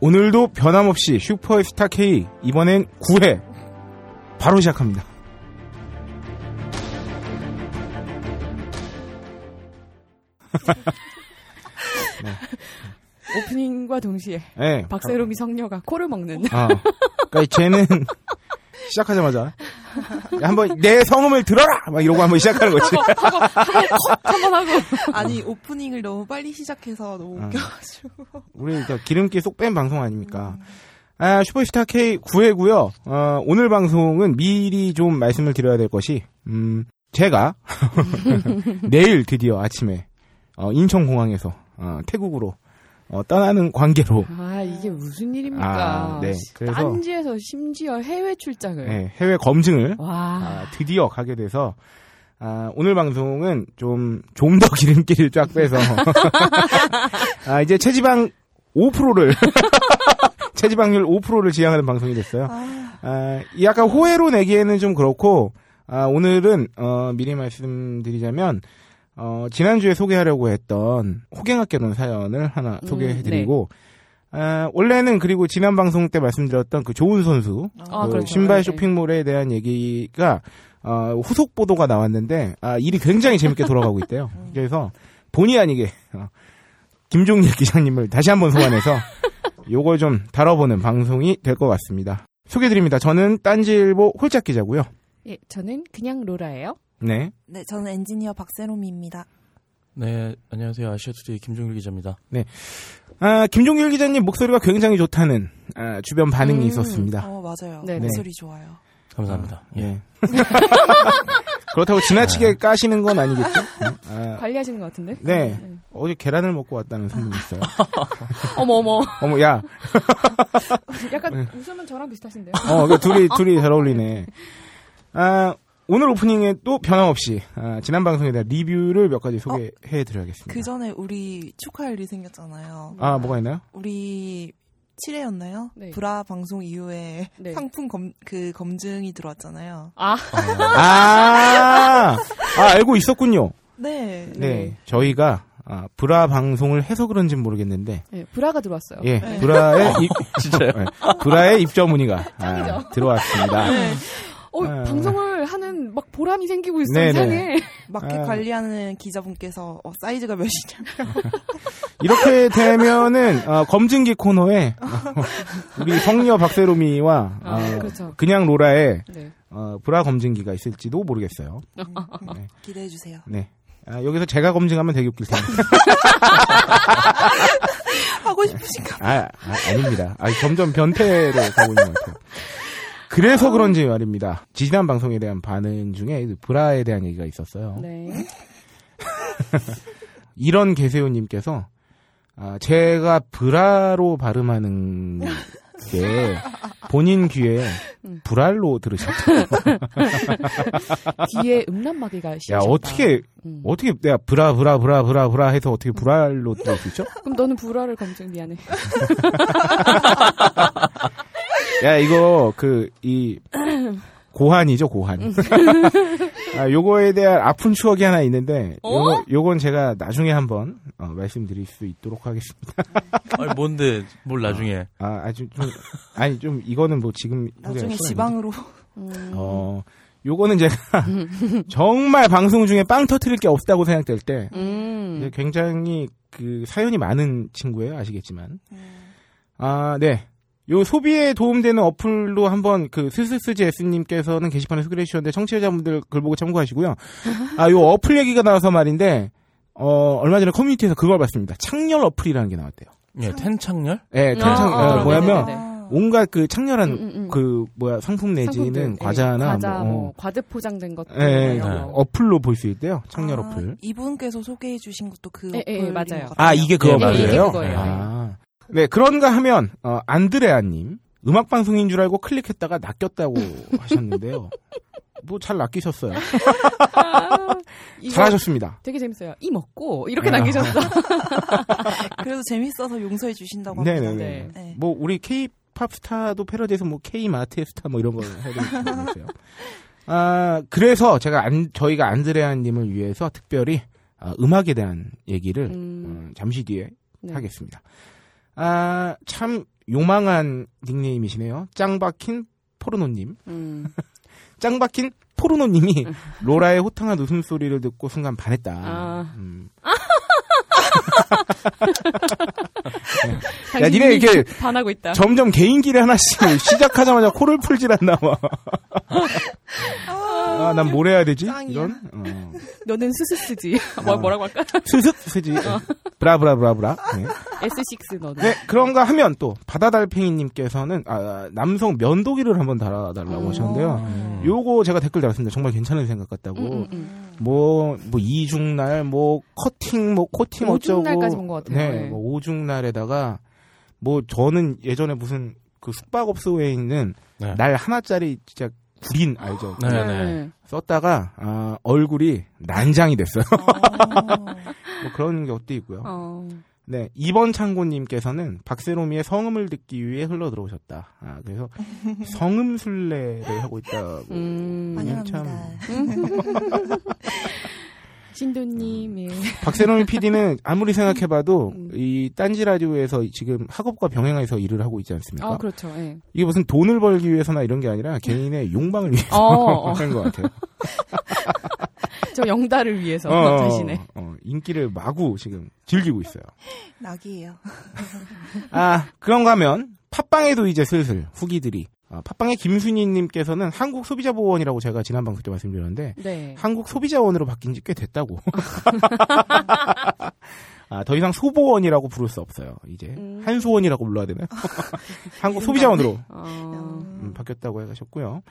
오늘도 변함없이 슈퍼스타 K 이번엔 9회 바로 시작합니다. 오프닝과 동시에 네. 박세롬이 성녀가 코를 먹는. 아, 그러니까 쟤는 시작하자마자 야, 한번 내 성음을 들어라 막 이러고 한번 시작하는 거지. 한번 하고. 아니 오프닝을 너무 빨리 시작해서 너무 아. 웃겨가지고 우리 저 기름기 쏙 뺀 방송 아닙니까? 아, 슈퍼스타 K 9회고요. 어, 오늘 방송은 미리 좀 말씀을 드려야 될 것이 음, 제가 내일 드디어 아침에 어, 인천공항에서 어, 태국으로 어, 떠나는 관계로 아 이게 무슨 일입니까? 아, 네. 그래서 딴지에서 심지어 해외 출장을. 네, 해외 검증을 와. 아, 드디어 가게 돼서 아, 오늘 방송은 좀 좀 더 기름기를 쫙 빼서 아, 이제 체지방 5%를 체지방률 5%를 지향하는 방송이 됐어요. 아, 아, 이 약간 호혜로 내기에는 좀 그렇고 아, 오늘은 어, 미리 말씀드리자면 어, 지난주에 소개하려고 했던 호갱학개론 사연을 하나 음, 소개해드리고 아, 원래는 그리고 지난 방송 때 말씀드렸던 그 좋은 선수 아, 그 그렇죠. 신발 네, 쇼핑몰에 대한 얘기가 어, 후속 보도가 나왔는데 아, 일이 굉장히 재밌게 돌아가고 있대요. 그래서 본의 아니게 어, 김종일 기자님을 다시 한번 소환해서 요걸 좀 다뤄보는 방송이 될 것 같습니다. 소개드립니다. 저는 딴지일보 홀짝 기자고요. 예, 저는 그냥 로라예요. 네. 네 저는 엔지니어 박세롬입니다. 네, 안녕하세요. 아시아 투데이 김종일 기자입니다. 아, 김종일 기자님 목소리가 굉장히 좋다는 아, 주변 반응이 음. 있었습니다. 어 맞아요. 네, 목소리 좋아요. 감사합니다. 예. 예. 그렇다고 지나치게 까시는 건 아니겠죠? 아, 관리하시는 것 같은데? 네. 어제 계란을 먹고 왔다는 소문이 있어요. 어머 어머. 어머, 야. 약간 웃으면 저랑 비슷하신데요. 어, 그 둘이, 둘이 잘 어울리네. 아, 오늘 오프닝에 또 변함없이, 아, 지난 방송에 대한 리뷰를 몇 가지 소개해 드려야겠습니다. 그 전에 우리 축하할 일이 생겼잖아요. 아, 뭐가 있나요? 우리 7회였나요? 네. 브라 방송 이후에 네. 상품 검, 그 검증이 들어왔잖아요. 아, 아, 아, 알고 있었군요. 네. 네. 저희가, 아, 브라 방송을 해서 그런지 모르겠는데, 예, 브라가 들어왔어요. 예, 네. 브라의, 입, 진짜요? 네, 브라의 입점 문의가 아. 들어왔습니다. 어, 아. 방송을 하는 막 보람이 생기고 있어 네네. 이상해. 마켓 아. 관리하는 기자분께서 어, 사이즈가 몇이냐면 이렇게 되면은 어, 검증기 코너에 어, 우리 성녀 박세롬이와 아, 어, 그렇죠. 그냥 로라의 네. 어, 브라 검증기가 있을지도 모르겠어요. 네. 기대해 주세요. 네. 아, 여기서 제가 검증하면 되게 웃길 텐데. 하고 싶으신가? 아, 아, 아닙니다. 아, 점점 변태로 가고 있는 것 같아요. 그래서 그런지 말입니다. 지난 방송에 대한 반응 중에 그 브라에 대한 얘기가 있었어요. 네. 이런 개세우님께서 아, 제가 브라로 발음하는 게 본인 귀에 음. 브랄로 들으셨대요. 귀에 음란마귀가 야 씌우셨다. 어떻게 음. 어떻게 내가 브라 브라 브라 브라 브라 해서 어떻게 브랄로 들을 수 있죠? 그럼 너는 브라를 검증 미안해. 야 이거 그 이 고환이죠 고환. 음. 아 요거에 대한 아픈 추억이 하나 있는데 어? 요거 요건 제가 나중에 한번 어, 말씀드릴 수 있도록 하겠습니다. 아니, 뭔데, 뭘 나중에. 아 아주 좀 아니 좀 이거는 뭐 지금 나중에 지방으로 음. 어, 요거는 제가 정말 방송 중에 빵 터트릴 게 없다고 생각될 때 음. 굉장히 그 사연이 많은 친구예요. 아시겠지만. 음. 아, 네. 요 소비에 도움되는 어플로 한번 그 스스스제스님께서는 게시판에 소개해 주셨는데 청취자분들 글 보고 참고하시고요. 아, 요 어플 얘기가 나와서 말인데 어, 얼마 전에 커뮤니티에서 그걸 봤습니다. 창렬 어플이라는 게 나왔대요. 예, 텐창렬? 예, 아, 창, 아, 어, 뭐냐면 네네네. 온갖 그 창렬한 음, 음, 음. 그 뭐야 상품 내지는 상품들, 예, 과자나 과자, 뭐, 뭐 과대 포장된 것들 예, 이런 네. 거. 어플로 볼 수 있대요. 창렬 아, 어플. 이분께서 소개해 주신 것도 그 예, 예, 맞아요. 아, 이게 그 예, 어플이에요? 이게 그거예요. 아. 네, 그런가 하면, 어, 안드레아님, 음악 방송인 줄 알고 클릭했다가 낚였다고 하셨는데요. 뭐 잘 낚이셨어요. 아, 잘하셨습니다. 되게 재밌어요. 이 먹고 이렇게 아. 남기셨어. 그래도 재밌어서 용서해 주신다고 합니다. 네네네. 네. 네. 뭐, 우리 K-팝 스타도 패러디해서 뭐 K-마트의 스타 뭐 이런 거 해야 되는 모르겠어요. 아, 그래서 제가 안, 저희가 안드레아님을 위해서 특별히 아, 음악에 대한 얘기를 음, 어, 잠시 뒤에 네. 하겠습니다. 아, 참 요망한 닉네임이시네요. 짱박힌 포르노님. 음. 짱박힌 포르노님이 로라의 호탕한 웃음소리를 듣고 순간 반했다. 아. 음. 당신이 니네 이렇게 반하고 있다. 점점 개인기를 하나씩 시작하자마자 코를 풀질 않나 봐. 아, 난 뭘 해야 되지? 짱이야. 이런? 어. 너는 스스스지. 뭐, 뭐라고 할까? 스슥 쓰지. 브라브라브라브라. 네. S6 너는. 네, 그런가 하면 또 바다달팽이님께서는 아, 남성 면도기를 한번 달아달라고 음. 하셨는데요. 음. 요거 제가 댓글 달았습니다. 정말 괜찮은 생각 같다고. 음, 음, 음. 뭐, 뭐, 이중날, 뭐, 커팅, 뭐, 코팅 어쩌고. 오중날까지 본 것 같아요. 네, 네. 뭐, 오중날에다가, 뭐, 저는 예전에 무슨, 그 숙박업소에 있는 네. 날 하나짜리 진짜 구린, 알죠? 네, 네. 썼다가, 아, 얼굴이 난장이 됐어요. 어. 뭐 그런 게 어때 있고요. 어. 네, 이번 창고님께서는 박세롬이의 성음을 듣기 위해 흘러 들어오셨다. 아, 그래서 성음순례를 하고 있다고. 음. 환영합니다. 참. 신도님, 예. 박세롬이 PD는 아무리 생각해봐도 음. 이 딴지 라디오에서 지금 학업과 병행해서 일을 하고 있지 않습니까? 아, 그렇죠. 예. 이게 무슨 돈을 벌기 위해서나 이런 게 아니라 개인의 욕망을 위해서 어, 어. 하는 것 같아요. 저 영달을 위해서 어, 자신의. 어, 인기를 마구 지금 즐기고 있어요. 낙이에요. 아, 그런가 하면 팟빵에도 이제 슬슬 후기들이 아, 팟빵의 김순희님께서는 한국 소비자보호원이라고 제가 지난 방송 때 말씀드렸는데 네. 한국 소비자원으로 바뀐 지 꽤 됐다고. 아, 더 이상 소보원이라고 부를 수 없어요. 이제 음. 한소원이라고 불러야 되나요? 한국 소비자원으로 어. 음, 바뀌었다고 하셨고요.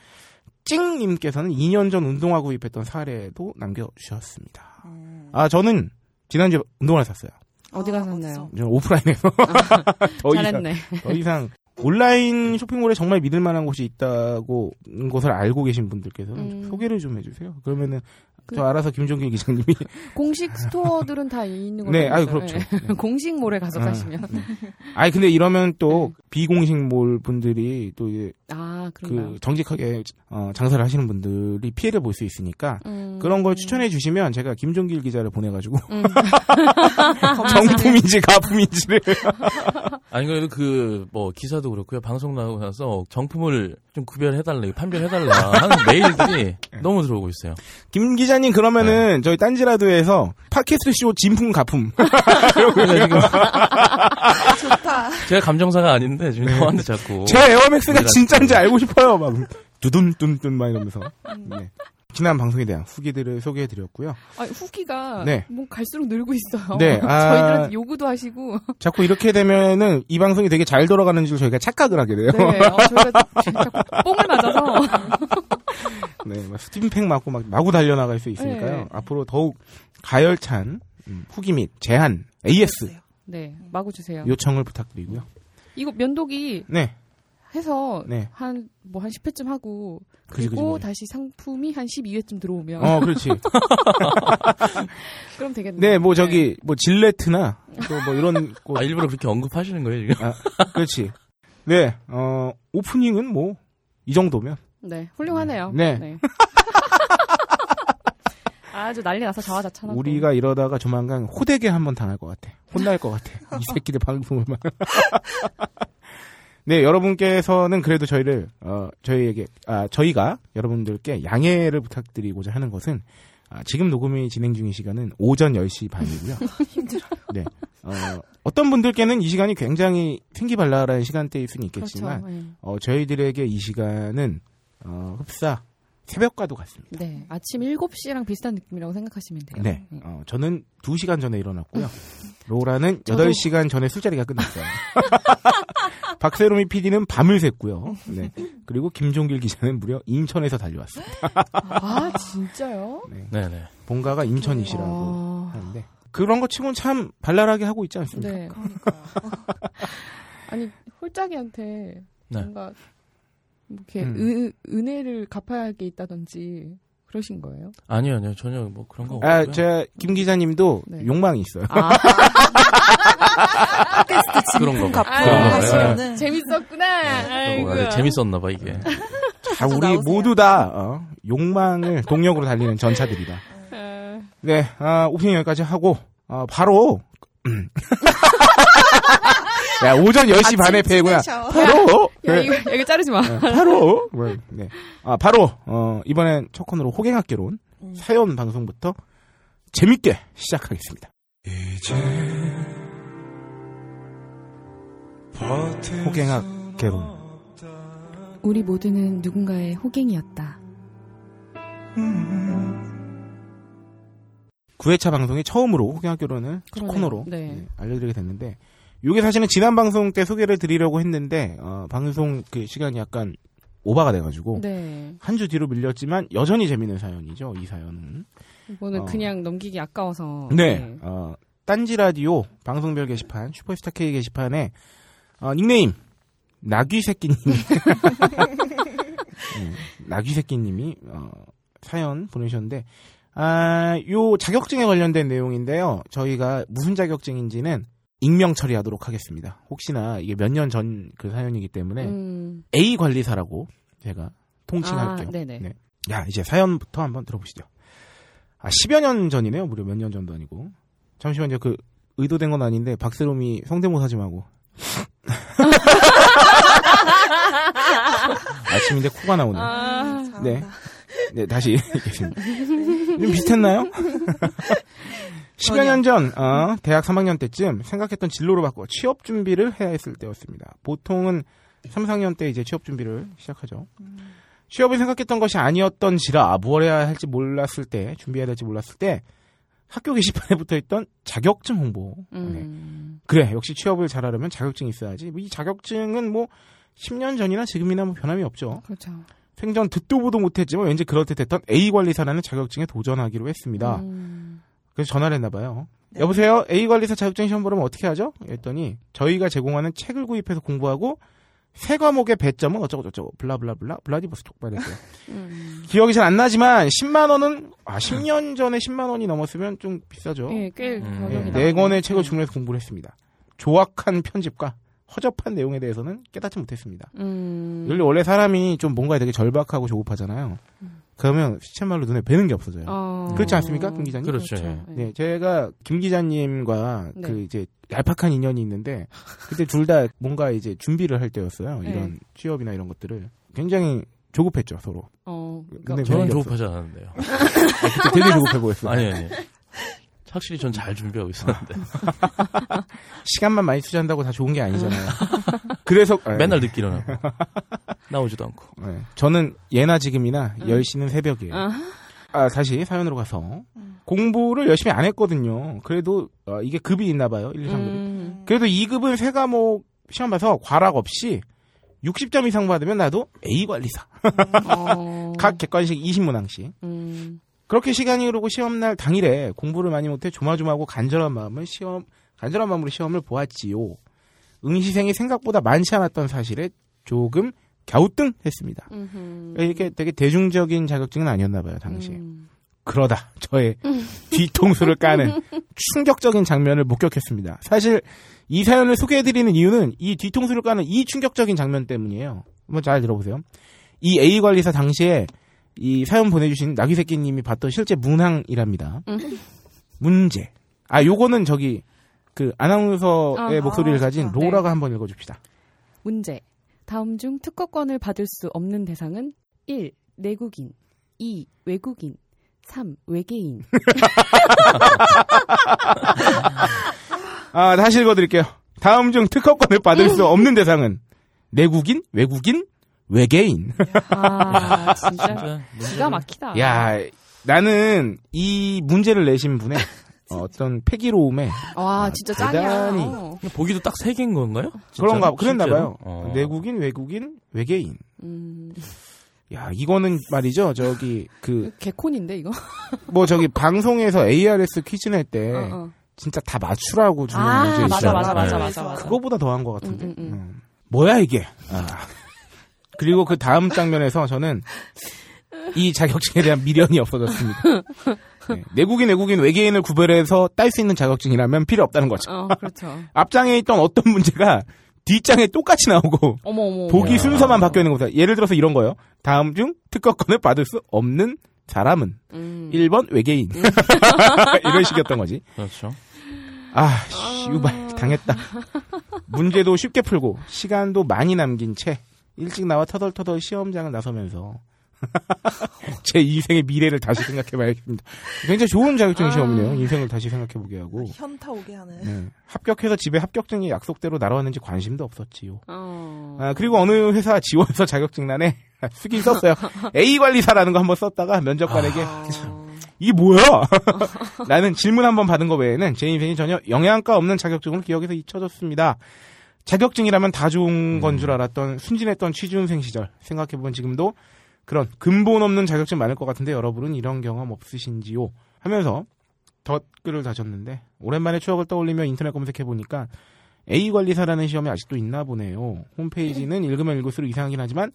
찡님께서는 2년 전 운동화 구입했던 사례도 남겨주셨습니다. 음. 아, 저는 지난주에 운동화를 샀어요. 어디 아, 가셨나요? 저는 오프라인에서 더 이상 잘했네. 더 이상 온라인 쇼핑몰에 정말 믿을 만한 곳이 있다고 것을 알고 계신 분들께서는 음. 소개를 좀 해주세요. 그러면은 그- 저 알아서 김종길 기자님이 공식 스토어들은 다 있는 거죠. 네, 아유 그렇죠. 네. 공식몰에 가서 사시면. 아니 근데 이러면 또 비공식몰 분들이 또 이제 아, 그런가요? 그 정직하게 어, 장사를 하시는 분들이 피해를 볼 수 있으니까 음. 그런 걸 추천해 주시면 제가 김종길 기자를 보내가지고 음. 정품인지 가품인지를 아니 그래도 그 뭐 기사도 그렇고요 방송 나오고 나서 정품을 좀 구별해달라 판별해달라 하는 메일들이 너무 들어오고 있어요. 김 기자님 그러면은 저희 딴지라도에서 팟캐스트 쇼 진품 가품 그러니까 지금 좋다. 제가 감정사가 아닌데 지금 형한테 자꾸 제 에어맥스가 진짜인지 알고 싶어요. 막 두둔뚠뚠 막 이러면서. 네. 지난 방송에 대한 후기들을 소개해드렸고요. 아, 후기가 네. 뭐 갈수록 늘고 있어요. 네, 아. 저희들한테 요구도 하시고. 자꾸 이렇게 되면은 이 방송이 되게 잘 돌아가는 줄 저희가 착각을 하게 돼요. 네, 어, 저희가 자꾸 뽕을 맞아서. 네, 막 스팀팩 맞고 막 마구 달려나갈 수 있으니까요. 네. 앞으로 더욱 가열찬 음, 후기 및 제한 AS 네, 마구 주세요. 요청을 부탁드리고요. 이거 면도기 네, 해서 네. 한뭐한 10회쯤 하고 그리고 그지, 그지. 다시 상품이 한 12회쯤 들어오면 어, 그렇지. 그럼 되겠네. 네, 뭐 저기 뭐 질레트나 또 뭐 이런 거아 일부러 그렇게 언급하시는 거예요 지금? 아, 그렇지. 네, 어, 오프닝은 뭐, 이 정도면. 네, 훌륭하네요. 네. 아주 난리 나서 자화자찬하고. 우리가 이러다가 조만간 호되게 한번 당할 것 같아. 혼날 것 같아. 이 새끼들 방송을 막. 네, 여러분께서는 그래도 저희를, 어, 저희에게, 아, 저희가 여러분들께 양해를 부탁드리고자 하는 것은, 아, 지금 녹음이 진행 중인 시간은 오전 10시 반이고요. 힘들어요. 네. 어, 어떤 분들께는 이 시간이 굉장히 생기발랄한 시간대일 수는 있겠지만, 그렇죠. 네. 어, 저희들에게 이 시간은 어, 흡사 새벽과도 같습니다. 네, 아침 7시랑 비슷한 느낌이라고 생각하시면 돼요. 네, 어, 저는 2시간 전에 일어났고요. 로라는 저도- 8시간 전에 술자리가 끝났어요. 박세롬이 PD는 밤을 샜고요. 네. 그리고 김종길 기자는 무려 인천에서 달려왔습니다. 아, 진짜요? 네. 네네. 본가가 인천이시라고 아, 하는데 그런 거 치고는 참 발랄하게 하고 있지 않습니까? 네. 그러니까. 아니, 홀짝이한테 네. 뭔가 뭐 이렇게 음. 은, 은혜를 갚아야 할 게 있다든지 그러신 거예요? 아니요 아니요 전혀 뭐 그런 거 없고요. 아, 제김 기자님도 네. 욕망이 있어요. 아, 그런 거. 가품 그런 거. 하시면은 재밌었구나. 네, 아이고. 아주 재밌었나 봐 이게. 자, 우리 나오세요. 모두 다 어, 욕망을 동력으로 달리는 전차들이다. 아, 네, 아, 오프닝 여기까지 하고 아, 바로 음. 야, 오전 10시 반에 패구나. 친해져. 바로! 야, 네. 이거, 이거 자르지 마. 네, 바로! 뭐, 네. 아, 바로, 어, 이번엔 첫 코너로 호갱학개론 음. 사연 방송부터 재밌게 시작하겠습니다. 호갱학 개론. 우리 모두는 누군가의 호갱이었다. 9회차 방송에 처음으로 호갱학 개론을 첫 그러네요. 코너로 네. 네, 알려드리게 됐는데, 이게 사실은 지난 방송 때 소개를 드리려고 했는데, 어, 방송 그 시간이 약간 오바가 돼가지고, 네. 한 주 뒤로 밀렸지만 여전히 재밌는 사연이죠, 이 사연은. 이거는 어. 그냥 넘기기 아까워서. 네. 어, 딴지 라디오 방송별 게시판, 슈퍼스타 K 게시판에 어, 닉네임 나귀 새끼님, 음, 나귀 새끼님이 어, 사연 보내셨는데, 아, 요 자격증에 관련된 내용인데요. 저희가 무슨 자격증인지는 익명 처리하도록 하겠습니다. 혹시나 이게 몇 년 전 그 사연이기 때문에 음. A 관리사라고 제가 통칭할게요. 아, 네네. 네. 야, 이제 사연부터 한번 들어보시죠. 아, 10여 년 전이네요. 무려 몇 년 전도 아니고. 잠시만요. 그, 의도된 건 아닌데, 박세롬이 성대모사 좀 하고. 아침인데 코가 나오네. 아. 네. 네, 다시 읽겠습니다. 좀 비슷했나요? 10여 년 전, 어, 대학 3학년 때쯤 생각했던 진로로 바꿔 취업 준비를 해야 했을 때였습니다. 보통은 3, 4학년 때 이제 취업 준비를 시작하죠. 취업을 생각했던 것이 아니었던지라 뭘 해야 할지 몰랐을 때, 준비해야 될지 몰랐을 때, 학교 게시판에 붙어 있던 자격증 홍보. 네. 음. 그래, 역시 취업을 잘하려면 자격증이 있어야지. 뭐이 자격증은 뭐, 10년 전이나 지금이나 뭐 변함이 없죠. 그렇죠. 생전 듣도 보도 못했지만 왠지 그럴듯 했던 A 관리사라는 자격증에 도전하기로 했습니다. 음. 그래서 전화를 했나 봐요. 네. 여보세요? A 관리사 자격증 시험 보려면 어떻게 하죠? 했더니 저희가 제공하는 책을 구입해서 공부하고 세 과목의 배점은 어쩌고 저쩌고 블라블라블라 블라디보스톡 말했어요. 음. 기억이 잘 안 나지만 10만 원은 아 10년 전에 10만 원이 넘었으면 좀 비싸죠. 예, 꽤 음. 가격이 네, 나고. 네 권의 책을 주문해서 공부를 했습니다. 조악한 편집과 허접한 내용에 대해서는 깨닫지 못했습니다. 음. 원래 원래 사람이 좀 뭔가 되게 절박하고 조급하잖아요. 그러면 시쳇말로 눈에 뵈는 게 없어져요. 어. 그렇지 않습니까, 김 기자님? 그렇죠. 예. 네, 제가 김 기자님과 네. 그 이제 얄팍한 인연이 있는데 그때 둘 다 뭔가 이제 준비를 할 때였어요. 네. 이런 취업이나 이런 것들을 굉장히 조급했죠 서로. 어. 근데 그러니까 저는 별게 조급하지 않았는데요. 그때 되게 조급해 보였어요. 아니, 아니. 확실히 전 잘 준비하고 있었는데. 시간만 많이 투자한다고 다 좋은 게 아니잖아요. 그래서 아, 맨날 늦게 일어나고. 나오지도 않고. 네. 저는 예나 지금이나 10시는 새벽이에요. 아. 아, 다시 사연으로 가서 공부를 열심히 안 했거든요. 그래도 어, 이게 급이 있나 봐요. 1, 2, 3급이. 음. 그래도 2급은 세 과목 시험 봐서 과락 없이 60점 이상 받으면 나도 A 관리사. 어. 각 객관식 20문항씩. 음. 그렇게 시간이 흐르고 시험날 당일에 공부를 많이 못해 조마조마하고 간절한 마음을 시험 간절한 마음으로 시험을 보았지요. 응시생이 생각보다 많지 않았던 사실에 조금 갸우뚱했습니다. 이렇게 되게 대중적인 자격증은 아니었나 봐요 당시에. 음. 그러다 저의 뒤통수를 까는 충격적인 장면을 목격했습니다. 사실 이 사연을 소개해드리는 이유는 이 뒤통수를 까는 이 충격적인 장면 때문이에요. 한번 잘 들어보세요. 이 A 관리사 당시에 이 사연 보내주신 나귀새끼님이 봤던 실제 문항이랍니다. 음. 문제. 아, 요거는 저기 그 아나운서의 아, 목소리를 아, 가진 좋다. 로라가 한번 읽어줍시다. 문제. 다음 중 특허권을 받을 수 없는 대상은 1. 내국인 2. 외국인 3. 외계인 아, 다시 읽어드릴게요. 다음 중 특허권을 받을 수 없는 대상은 내국인, 외국인, 외계인. 아 진짜. 기가 막히다 야, 나는 이 문제를 내신 분의 어, 어떤 패기로움에 와 아, 진짜 대단히. 짱이야 어. 보기도 딱 세 개인 건가요? 그런가 그랬나? 봐요. 어. 내국인, 외국인, 외계인. 음, 야, 이거는 말이죠. 저기 그 개콘인데 이거 뭐 저기 방송에서 ARS 퀴즈 낼때 어, 어. 진짜 다 맞추라고 주는 아 문제 맞아 있잖아요. 맞아 맞아 네. 맞아 맞아 그거보다 더한 것 같은데. 음, 음, 음. 음. 뭐야 이게? 아. 그리고 그 다음 장면에서 저는 이 자격증에 대한 미련이 없어졌습니다. 네. 내국인, 외국인, 외계인을 구별해서 딸 수 있는 자격증이라면 필요 없다는 거죠. 어 그렇죠 앞장에 있던 어떤 문제가 뒷장에 똑같이 나오고 어머 어머 보기 야. 순서만 바뀌어 있는 겁니다. 예를 들어서 이런 거요. 다음 중 특허권을 받을 수 없는 사람은 음. 1번 외계인. 이런 식이었던 거지. 그렇죠. 아, 씨, 유발 당했다. 문제도 쉽게 풀고 시간도 많이 남긴 채 일찍 나와 터덜터덜 시험장을 나서면서 제 인생의 미래를 다시 생각해봐야겠습니다. 굉장히 좋은 자격증 아. 시험이네요. 인생을 다시 생각해보게 하고 현타 오게 하는. 네. 합격해서 집에 합격증이 약속대로 날아왔는지 관심도 없었지요. 어. 아, 그리고 어느 회사 지원서 자격증란에 쓰긴 썼어요. A 관리사라는 거 한번 썼다가 면접관에게 어. 이게 뭐야? 라는 질문 한번 받은 거 외에는 제 인생이 전혀 영향가 없는 자격증으로 기억에서 잊혀졌습니다. 자격증이라면 다 좋은 건 줄 알았던 순진했던 취준생 시절 생각해보면 지금도 그런 근본 없는 자격증 많을 것 같은데 여러분은 이런 경험 없으신지요? 하면서 덧글을 다셨는데 오랜만에 추억을 떠올리며 인터넷 검색해보니까 A 관리사라는 시험이 아직도 있나 보네요. 홈페이지는 읽으면 읽을수록 이상하긴 하지만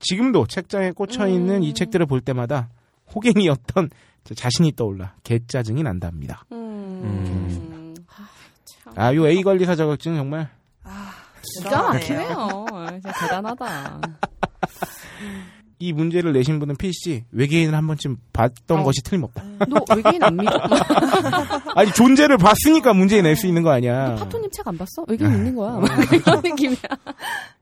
지금도 책장에 꽂혀 있는 이 책들을 볼 때마다 호갱이었던 제 자신이 떠올라 개짜증이 난답니다. 음. 아, 참. 아, 요 A 관리사 자격증 정말 아, 기가. 막히네요. 진짜 대단하다. 이 문제를 내신 분은 필시 외계인을 한 번쯤 봤던 어. 것이 틀림없다. 너 외계인 안 믿어? 아니 존재를 봤으니까 문제 낼 수 있는 거 아니야. 파토님 책 안 봤어? 외계인 있는 거야. 막 이런 느낌이야.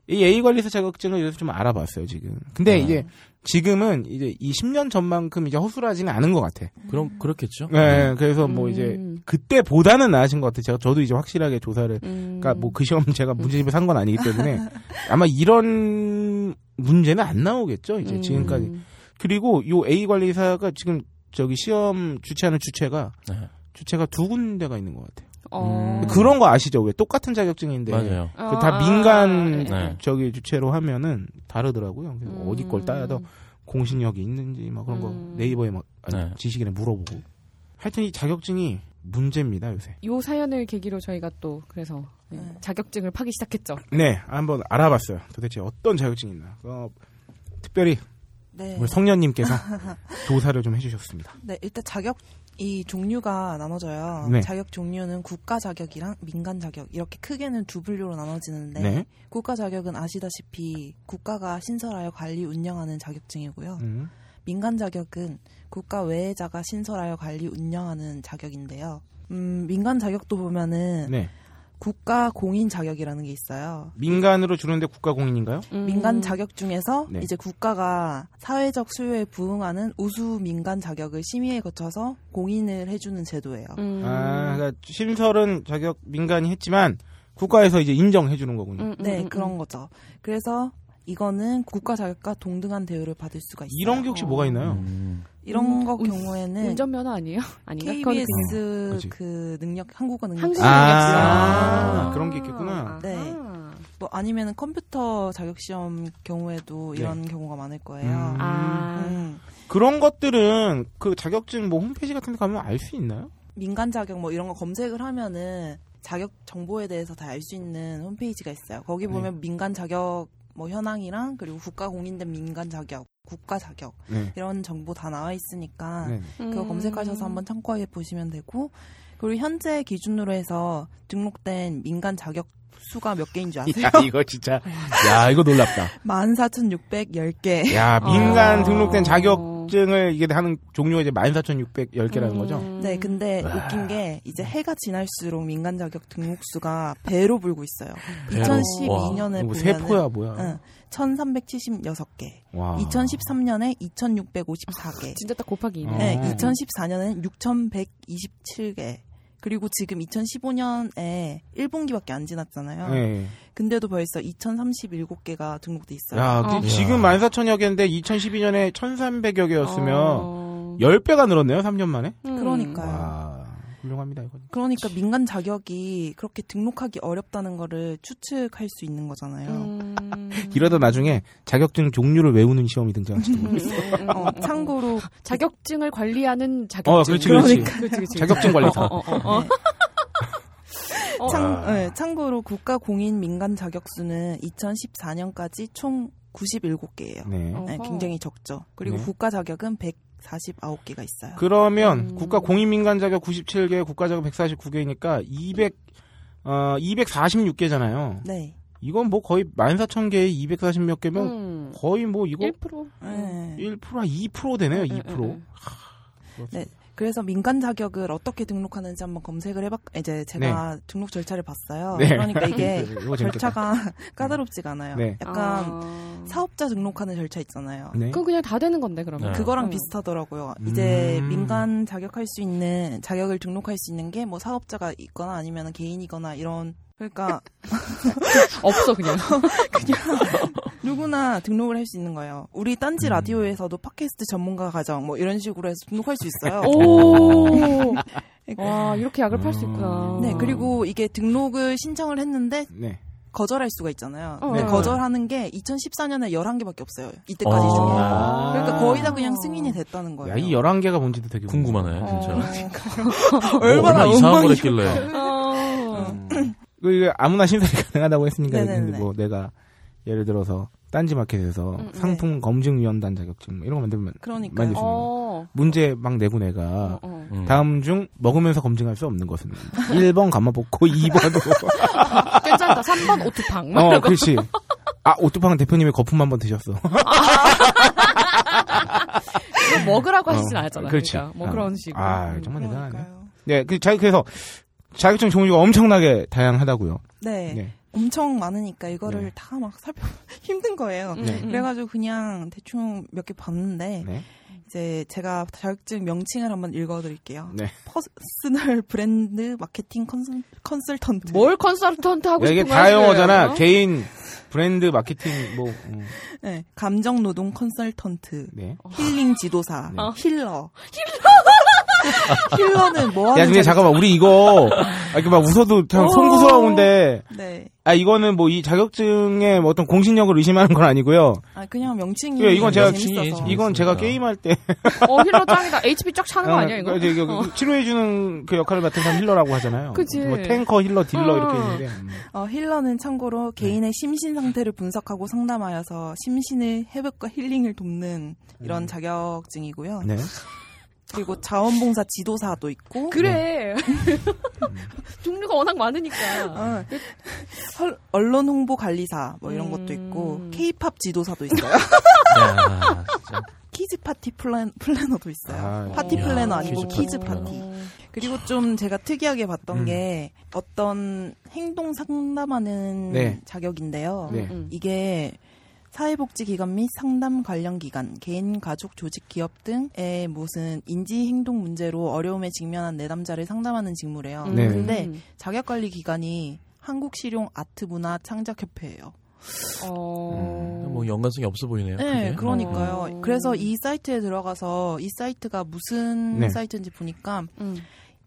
이 A 관리사 자격증을 그래서 좀 알아봤어요 지금. 근데 네. 이제 지금은 이제 이 10년 전만큼 이제 허술하지는 않은 것 같아. 그럼 그렇겠죠. 네, 그래서 뭐 이제 음. 그때보다는 나아진 것 같아요. 제가 저도 이제 확실하게 조사를. 음. 그러니까 뭐 그 시험 제가 문제집에 산건 아니기 때문에 아마 이런 문제는 안 나오겠죠. 이제 음. 지금까지. 그리고 요 A 관리사가 지금 저기 시험 주최하는 주체가 네. 주체가 두 군데가 있는 것 같아요. 어. 음. 그런 거 아시죠? 왜 똑같은 자격증인데 맞아요. 그다 민간 네. 저기 주체로 하면은 다르더라고요. 음. 어디 걸 따야 더 공신력이 있는지 막 그런 거 음. 네이버에 막 아니, 네. 지식인에 물어보고. 하여튼 이 자격증이 문제입니다 요새. 요 사연을 계기로 저희가 또 그래서 네, 네. 자격증을 파기 시작했죠. 네, 한번 알아봤어요. 도대체 어떤 자격증이 있나. 어, 특별히 네. 우리 성년님께서 조사를 좀 해주셨습니다. 네, 일단 자격 이 종류가 나눠져요. 네. 자격 종류는 국가 자격이랑 민간 자격 이렇게 크게는 두 분류로 나눠지는데 네. 국가 자격은 아시다시피 국가가 신설하여 관리 운영하는 자격증이고요. 음. 민간 자격은 국가 외자가 신설하여 관리 운영하는 자격인데요. 음, 민간 자격도 보면은 네. 국가 공인 자격이라는 게 있어요. 민간으로 주는데 국가 공인인가요? 음. 민간 자격 중에서 네. 이제 국가가 사회적 수요에 부응하는 우수 민간 자격을 심의에 거쳐서 공인을 해주는 제도예요. 음. 아, 그러니까 신설은 자격 민간이 했지만 국가에서 이제 인정해 주는 거군요. 음, 음, 네, 음, 그런 음. 거죠. 그래서 이거는 국가 자격과 동등한 대우를 받을 수가 있어요. 이런 게 혹시 어. 뭐가 있나요? 음. 이런 음, 거 운- 경우에는 운전면허 아니에요? 아닌가? KBS 그지. 그 능력 한국어 능력 한국어 시험. 아, 능력시험. 그런 게 있겠구나. 네. 아하. 뭐 아니면은 컴퓨터 자격 시험 경우에도 네. 이런 경우가 많을 거예요. 음. 아. 음. 그런 것들은 그 자격증 뭐 홈페이지 같은 데 가면 알 수 있나요? 민간 자격 뭐 이런 거 검색을 하면은 자격 정보에 대해서 다 알 수 있는 홈페이지가 있어요. 거기 네. 보면 민간 자격 뭐 현황이랑 그리고 국가 공인된 민간 자격, 국가 자격 네. 이런 정보 다 나와 있으니까 네. 그거 음. 검색하셔서 한번 참고해 보시면 되고 그리고 현재 기준으로 해서 등록된 민간 자격 수가 몇 개인 줄 아세요? 야, 이거 진짜. 야, 이거 놀랍다. 14,610개. 야, 민간 어. 등록된 자격증을 이게 하는 종류가 이제 14,610개라는 거죠? 음. 네, 근데 웃긴 게 이제 해가 지날수록 민간 자격 등록 수가 배로 불고 있어요. 배로? 2012년에 뭐 보면은 세포야, 뭐야. 응, 1,376개. 와. 2013년에 2,654개. 진짜 딱 곱하기 어. 네, 2014년엔 6,127개. 그리고 지금 2015년에 1분기밖에 안 지났잖아요. 네. 근데도 벌써 2,037개가 등록돼 있어요. 야, 어. 그 지금 14,000여 개인데 2012년에 1,300여 개였으면 어. 10배가 늘었네요, 3년 만에. 음. 그러니까요. 와, 훌륭합니다, 이건. 그러니까 민간 자격이 그렇게 등록하기 어렵다는 거를 추측할 수 있는 거잖아요. 음. 이러다 나중에 자격증 종류를 외우는 시험이 등장할지도 음, 모르겠어요. 음, 음, 어, 음. 참고 로 자격증을 관리하는 자격증. 어, 그렇지, 그렇지. 그러니까. 그렇지, 그렇지. 자격증 관리사. 어, 어, 어, 어. 네. 어. 참, 네, 참고로 국가 공인 민간 자격수는 2014년까지 총 97개예요. 네. 어. 네. 굉장히 적죠. 그리고 네. 국가 자격은 149개가 있어요. 그러면 음. 국가 공인 민간 자격 97개, 국가 자격 149개니까 200 어, 246개잖아요. 네. 이건 뭐 거의 14,000개에 240 몇 개면 음. 거의 뭐 이거 1%? 네. 1%, 2% 되네요, 음, 2%. 음, 음. 네. 그래서 민간 자격을 어떻게 등록하는지 한번 검색을 해봤, 이제 제가 등록 절차를 봤어요. 네. 그러니까 이게. 절차가 까다롭지가 않아요. 네. 약간 아. 사업자 등록하는 절차 있잖아요. 네. 그건 그냥 다 되는 건데 그러면. 네. 그거랑 어. 비슷하더라고요. 이제 음. 민간 자격할 수 있는 자격을 등록할 수 있는 게 뭐 사업자가 있거나 아니면 개인이거나 이런 그러니까 없어 그냥. 누구나 등록을 할 수 있는 거예요. 우리 딴지 음. 라디오에서도 팟캐스트 전문가 과정 뭐 이런 식으로 해서 등록할 수 있어요. 오. 와 이렇게 약을 팔 수 있구나. 네, 그리고 이게 등록을 신청을 했는데 네. 거절할 수가 있잖아요. 어. 근데 네. 거절하는 게 2014년에 11개밖에 없어요. 이때까지 어. 중에. 아. 그러니까 거의 다 그냥 승인이 됐다는 거예요. 야, 이 11개가 뭔지도 되게 궁금하네, 어. 진짜. 얼마나 뭐 얼마나 이상한 걸 엉망이- 했길래. 어. 그 아무나 신설이 가능하다고 했으니까 네네네. 근데 뭐 내가 예를 들어서 딴지 마켓에서 음, 음. 상품 검증 위원단 자격증 뭐 이런 거 만들면 그러니까요. 만들. 어. 문제 막 내고 내가 어, 어. 음. 다음 중 먹으면서 검증할 수 없는 것은 1번 감아볶고 2번 괜찮다. 3번 오트팡. 막 어. 그렇지 아 오뚜팡 대표님이 거품 한 번 드셨어 이거 먹으라고 하시진 어, 않았잖아. 그렇지. 그러니까 뭐 어. 그런 식으로. 아 음. 정말 대단하네. 네, 그 자, 그래서 자격증 종류가 엄청나게 다양하다고요. 네. 네. 엄청 많으니까 이거를 네. 다막 살펴 힘든 거예요. 음, 네. 음. 그래가지고 그냥 대충 몇 개 봤는데 네. 이제 제가 자격증 명칭을 한번 읽어드릴게요. 네. personal 브랜드 마케팅 컨설, 컨설턴트. 뭘 컨설턴트 하고 이게 싶은 다 거야, 영어잖아. 개인 브랜드 마케팅 뭐 음, 네. 감정 노동 컨설턴트. 네. 힐링 지도사. 네. healer. healer는 뭐 하는 야, 근데 잠깐만, 우리 이거, 아, 이렇게 막 웃어도 그냥 어. 송구스러운데, 네. 아, 이거는 뭐 이 자격증의 뭐 어떤 공신력을 의심하는 건 아니고요. 아 그냥 명칭이 예, 이건 제가 재밌어서. 이건 제가 재밌습니다. 게임할 때, 어, healer 짱이다. HP 쫙 차는 거 아니야, 이거? 어, 이제 이거 치료해주는 그 역할을 맡은 사람 healer라고 하잖아요. 그치. 뭐 tanker, healer, dealer 어. 이렇게 있는데. 음. 어, healer는 참고로 개인의 심신 상태를 분석하고 상담하여서 심신의 회복과 힐링을 돕는 이런 자격증이고요. 네. 그리고 자원봉사 지도사도 있고 그래. 음. 종류가 워낙 많으니까. 어, 헐- 언론 홍보 관리사 뭐 이런 음. 것도 있고 케이팝 지도사도 있어요. 야, 진짜. kids 파티 plan, planner도 있어요. 아, 파티 야, 플래너 아니고 kids kids 파티. 그리고 좀 제가 특이하게 봤던 음. 게 어떤 행동 상담하는 네. 자격인데요. 네. 음. 이게 사회복지기관 및 상담 관련 기관, 개인, 가족, 조직, 기업 등의 무슨 인지 행동 문제로 어려움에 직면한 내담자를 상담하는 직무래요. 음. 네. 근데 자격관리 기관이 한국실용 아트문화 창작협회예요. 어. 뭐 연관성이 없어 보이네요. 네, 그게. 그러니까요. 어. 그래서 이 사이트에 들어가서 이 사이트가 무슨 네. 사이트인지 보니까 음.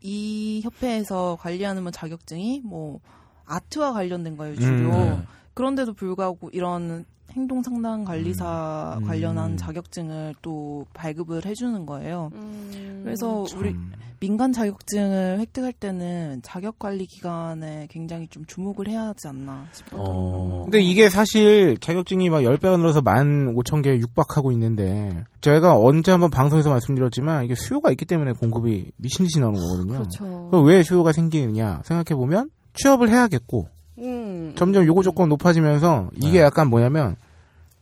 이 협회에서 관리하는 뭐 자격증이 뭐 아트와 관련된 거예요 주로. 음. 네. 그런데도 불구하고 이런 행동 상담 관리사 음. 관련한 자격증을 또 발급을 해주는 거예요. 음. 그래서 우리 참. 민간 자격증을 획득할 때는 자격 관리 기관에 굉장히 좀 주목을 해야 하지 않나 싶어요. 어. 근데 이게 사실 자격증이 막 10배가 늘어서 15,000개에 육박하고 있는데 제가 언제 한번 방송에서 말씀드렸지만 이게 수요가 있기 때문에 공급이 미친 듯이 나오는 거거든요. 그렇죠. 그럼 왜 수요가 생기느냐 생각해보면 취업을 해야겠고 음. 점점 요구 조건 높아지면서 이게 네. 약간 뭐냐면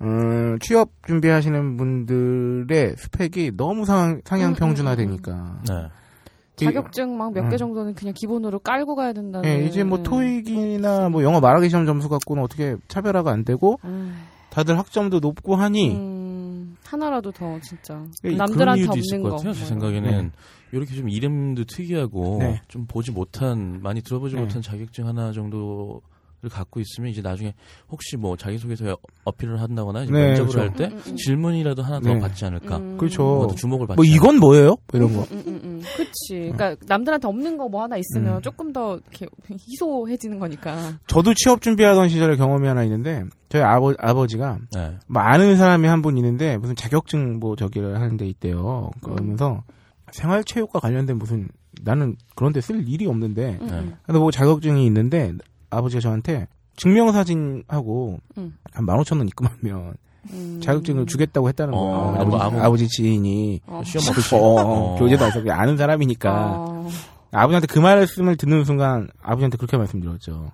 음, 취업 준비하시는 분들의 스펙이 너무 상, 상향 음, 평준화되니까 네. 자격증 막 몇개 음. 정도는 그냥 기본으로 깔고 가야 된다는. 예, 이제 뭐 음. 토익이나 뭐 영어 말하기 시험 점수 갖고는 어떻게 차별화가 안 되고 음. 다들 학점도 높고 하니 음, 하나라도 더 진짜 예, 남들한테 이유도 없는 있을 것 거. 같아요. 제뭐 생각에는 네. 이렇게 좀 이름도 특이하고 네. 좀 보지 못한 많이 들어보지 네. 못한 자격증 하나 정도를 갖고 있으면 이제 나중에 혹시 뭐 자기소개서 어필을 한다거나 이제 네, 면접을 그렇죠. 할때 음, 음, 음. 질문이라도 하나 더 네. 받지 않을까. 음. 그렇죠. 주목을 받지 뭐 이건 뭐예요? 뭐 이런 거. 음, 음, 음. 그치. 그러니까 남들한테 없는 거 뭐 하나 있으면 음. 조금 더 이렇게 희소해지는 거니까. 저도 취업 준비하던 시절에 경험이 하나 있는데 저희 아버 아버지가 네. 뭐 아는 사람이 한 분 있는데 무슨 자격증 뭐 저기를 하는 데 있대요. 그러면서 생활체육과 관련된 무슨 나는 그런 데 쓸 일이 없는데 음, 네. 음. 근데 뭐 자격증이 있는데 아버지가 저한테 증명사진하고 음. 한 15,000원 입금하면 음. 자격증을 주겠다고 했다는 거예요. 어, 아버지, 아무- 아버지 지인이 어. 시험 어, 없이. 어, 어. 교재도 안 쓰고 아는 사람이니까 어. 아버지한테 그 말씀을 듣는 순간 아버지한테 그렇게 말씀드렸죠.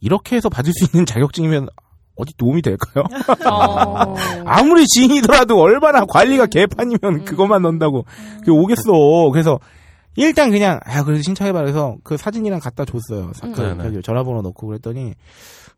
이렇게 해서 받을 수 있는 자격증이면 어디 도움이 될까요? 어. 아무리 지인이더라도 얼마나 관리가 개판이면 그것만 넣는다고 그게 오겠어. 그래서 일단 그냥 아 그래도 신청해봐 그래서 그 사진이랑 갖다 줬어요. 사- 그 네네. 저기 전화번호 넣고 그랬더니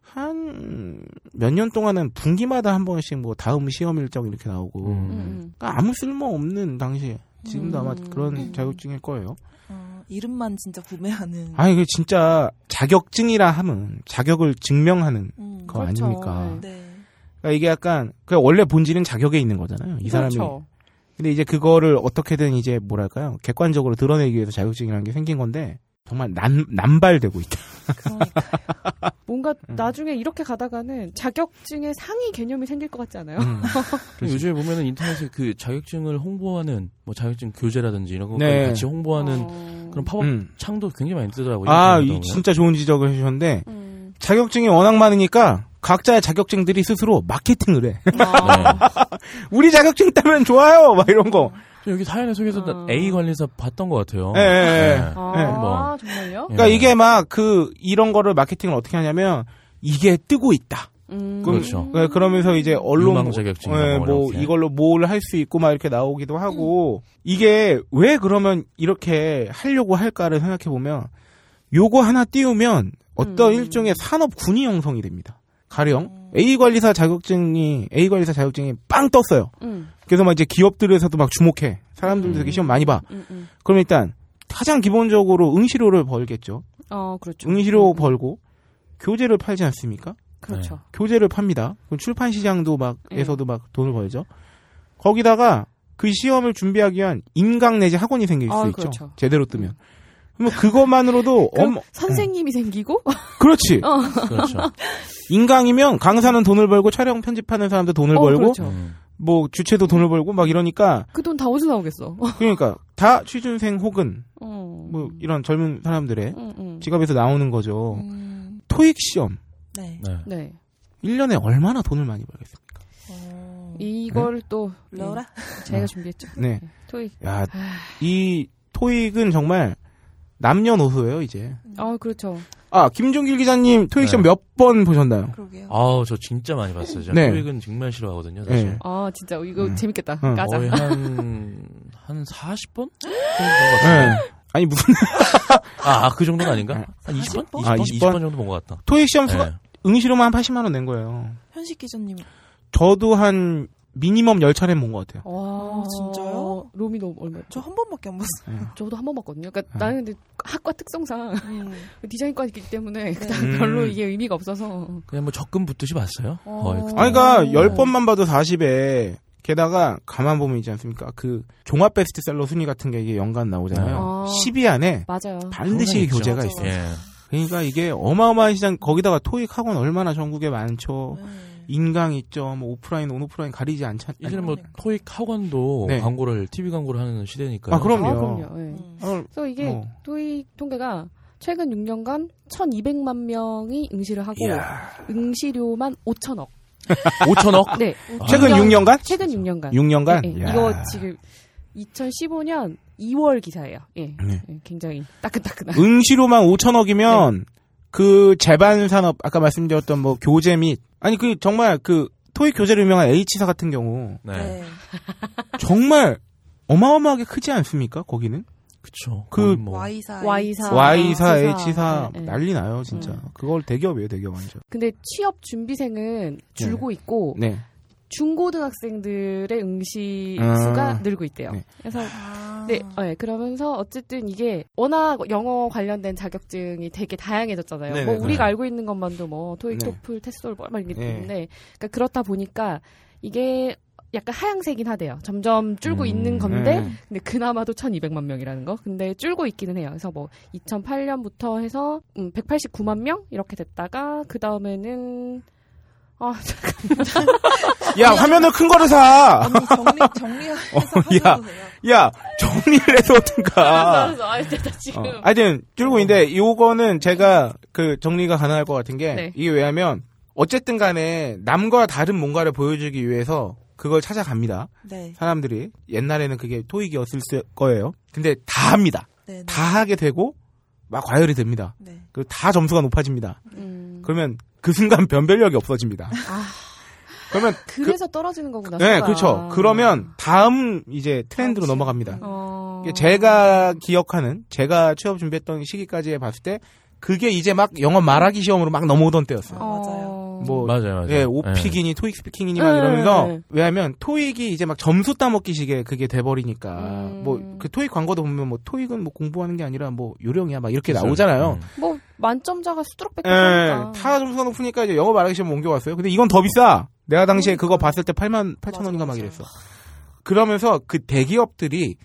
한 몇 년 동안은 분기마다 한 번씩 뭐 다음 시험 일정 이렇게 나오고 음. 음. 그러니까 아무 쓸모 없는 당시에 지금도 아마 음. 그런 자격증일 거예요. 어, 이름만 진짜 구매하는. 아니 그 진짜 자격증이라 하면 자격을 증명하는 음, 그거 그렇죠. 아닙니까? 네. 그러니까 이게 약간 그 원래 본질은 자격에 있는 거잖아요. 이 사람이 그렇죠. 근데 이제 그거를 어떻게든 이제 뭐랄까요 객관적으로 드러내기 위해서 자격증이라는 게 생긴 건데 정말 난 남발되고 있다. 그러니까. 뭔가 음. 나중에 이렇게 가다가는 자격증의 상위 개념이 생길 것 같지 않아요? 음. 요즘에 보면은 인터넷에 그 자격증을 홍보하는 뭐 자격증 교재라든지 이런 거 네. 같이 홍보하는 어. 그런 팝업 음. 창도 굉장히 많이 뜨더라고요. 아, 이. 진짜 좋은 지적을 해주셨는데 음. 자격증이 워낙 많으니까 각자의 자격증들이 스스로 마케팅을 해. 아. 우리 자격증 따면 좋아요, 막 이런 거. 여기 사연에 소개했던 어. A 관리사 봤던 것 같아요. 예, 예, 예. 네. 아, 네. 뭐. 정말요? 그러니까 예. 이게 막 그 이런 거를 마케팅을 어떻게 하냐면 이게 뜨고 있다. 음. 그렇죠. 네, 그러면서 이제 언론 자격증 예, 거뭐 이렇게. 이걸로 뭘 할 수 있고 막 이렇게 나오기도 하고 이게 왜 그러면 이렇게 하려고 할까를 생각해 보면 요거 하나 띄우면 어떤 음. 일종의 산업 군이 형성이 됩니다. 가령 음. A 관리사 자격증이 A 관리사 자격증이 빵 떴어요. 음. 그래서 막 이제 기업들에서도 막 주목해. 사람들도 되게 시험 많이 봐. 음, 음. 그럼 일단 가장 기본적으로 응시료를 벌겠죠. 어, 그렇죠. 응시료 음, 벌고 교재를 팔지 않습니까? 그렇죠. 교재를 팝니다. 그럼 출판 시장도 막 예. 에서도 막 돈을 벌죠. 거기다가 그 시험을 준비하기 위한 인강 내지 학원이 생길 수 아, 있죠. 그렇죠. 제대로 뜨면. 그 러면 그것만으로도 엄 선생님이 생기고 그렇지. 어. 그렇죠. 인강이면 강사는 돈을 벌고 촬영 편집하는 사람도 돈을 어, 벌고 그렇죠. 음. 뭐 주체도 돈을 벌고 막 이러니까 그 돈 다 어디서 나오겠어? 그러니까 다 취준생 혹은 어. 뭐 이런 젊은 사람들의 음, 음. 직업에서 나오는 거죠. 음, 토익 시험 네. 네. 네. 1년에 얼마나 돈을 많이 벌겠습니까? 어, 이걸 또 러라? 네, 저희가 준비했죠. 네. 토익. 야, 아, 이 토익은 정말 남녀노소예요, 이제. 아, 그렇죠. 아, 김종길 기자님 토익 시험 네. 몇번 보셨나요? 그러게요. 아우, 저 진짜 많이 봤어요. 제가 네. 토익은 정말 싫어하거든요, 사실. 네. 아, 진짜 이거 음. 재밌겠다. 응. 까자. 거의 한, 한 40번? 정도 같은데. 네. 아니, 무슨, 아, 아, 그 정도는 아닌가? 네. 한 20번? 20번? 아, 20번, 20번? 정도 본 것 같다. 토익 시험 수가, 네. 응시료만 한 80만 원 낸 거예요. 현식 기자님 저도 한, 미니멈 10차례 본것 같아요. 와, 아, 진짜요? 롬이 너무 얼마? 저 한 번밖에 안 봤어요. 저도 한 번 봤거든요. 그러니까 아. 나는 근데 학과 특성상 음. 디자인과이기 때문에 그다음 음. 별로 이게 의미가 없어서. 그냥 뭐 적금 붙듯이 봤어요. 어. 거의. 아니, 그니까, 어. 10번만 봐도 40에, 게다가, 가만 보면 있지 않습니까? 그, 종합 베스트셀러 순위 같은 게 이게 연간 나오잖아요. 아. 10위 안에 맞아요. 반드시. 교재가 있어요. 예. 그러니까 이게 어마어마한 시장, 거기다가 토익 학원 얼마나 전국에 많죠. 네. 인강 있죠. 뭐 오프라인, 온오프라인 가리지 않잖. 이제는 뭐 그러니까. 토익 학원도 네. 광고를 TV 광고를 하는 시대니까. 아, 그럼요. 아, 그럼요. 예. 음. 어, 그래서 이게 뭐. 토익 통계가 최근 6년간 1,200만 명이 응시를 하고 이야. 응시료만 5천억. 5천억? 네. 아. 최근 육 6년간? 최근 6년간. 6년간? 예, 예. 이야. 이거 지금 2015년 2월 기사예요. 예. 네. 예, 굉장히 따끈따끈한. 응시료만 5천억이면 그 제반 산업 아까 말씀드렸던 뭐 교재 및 아니 그 정말 그 토익 교재로 유명한 H사 같은 경우 네. 네. 정말 어마어마하게 크지 않습니까? 거기는 그쵸. 그 뭐. Y사. Y사. Y사. H사 네, 네. 난리 나요 진짜. 음. 그걸 대기업이에요 대기업 완전. 근데 취업 준비생은 줄고 있고 네. 중고등학생들의 응시 아. 수가 늘고 있대요. 네. 그래서 아. 네, 네, 그러면서 어쨌든 이게 워낙 영어 관련된 자격증이 되게 다양해졌잖아요. 네네. 뭐 우리가 네. 알고 있는 것만도 뭐 토익, 네. 토플, 테스트올 뭐 이게 네. 있는데 그러니까 그렇다 보니까 이게 약간 하향세긴 하대요. 점점 줄고 음, 있는 건데 네. 근데 그나마도 1,200만 명이라는 거. 근데 줄고 있기는 해요. 그래서 뭐 2008년부터 해서 음, 189만 명 이렇게 됐다가 그 다음에는 아 야 화면을 큰 거를 사. 언니 정리 정리해서 야. 하셔도 돼요. 야 정리를 해서 어떤가. 알았어, 아 됐다 지금. 어, 하여튼 줄고 있는데 요거는 제가 그 정리가 가능할 것 같은 게 네. 이게 왜냐면 어쨌든 간에 남과 다른 뭔가를 보여주기 위해서 그걸 찾아갑니다. 네. 사람들이 옛날에는 그게 토익이었을 수- 거예요. 근데 다 합니다. 네. 네. 다 하게 되고 막 과열이 됩니다. 네. 그리고 다 점수가 높아집니다. 음. 그러면 그 순간 변별력이 없어집니다. 아, 그러면 그래서 떨어지는 거구나. 네. 그렇죠. 그러면 다음 이제 트렌드로 다음 넘어갑니다. 어... 제가 기억하는 제가 취업 준비했던 시기까지 봤을 때 그게 이제 막 영어 말하기 시험으로 막 넘어오던 때였어요. 어, 맞아요. 어... 뭐 맞아요, 맞아요. 예, 예. 오픽이니 토익 스피킹이니 막 네. 이러면서 왜냐하면 토익이 이제 막 점수 따먹기식에 그게 돼버리니까 음. 뭐그 토익 광고도 보면 뭐 토익은 뭐 공부하는 게 아니라 뭐 요령이야 막 이렇게 그렇죠. 나오잖아요. 음. 뭐 만점자가 수두룩 예, 뺏기니까. 타 점수가 높으니까 이제 영어 말하기 시험 옮겨왔어요. 근데 이건 더 비싸. 내가 당시에 그거 봤을 때 8만 8천 원인가 막. 이랬어. 그러면서 그 대기업들이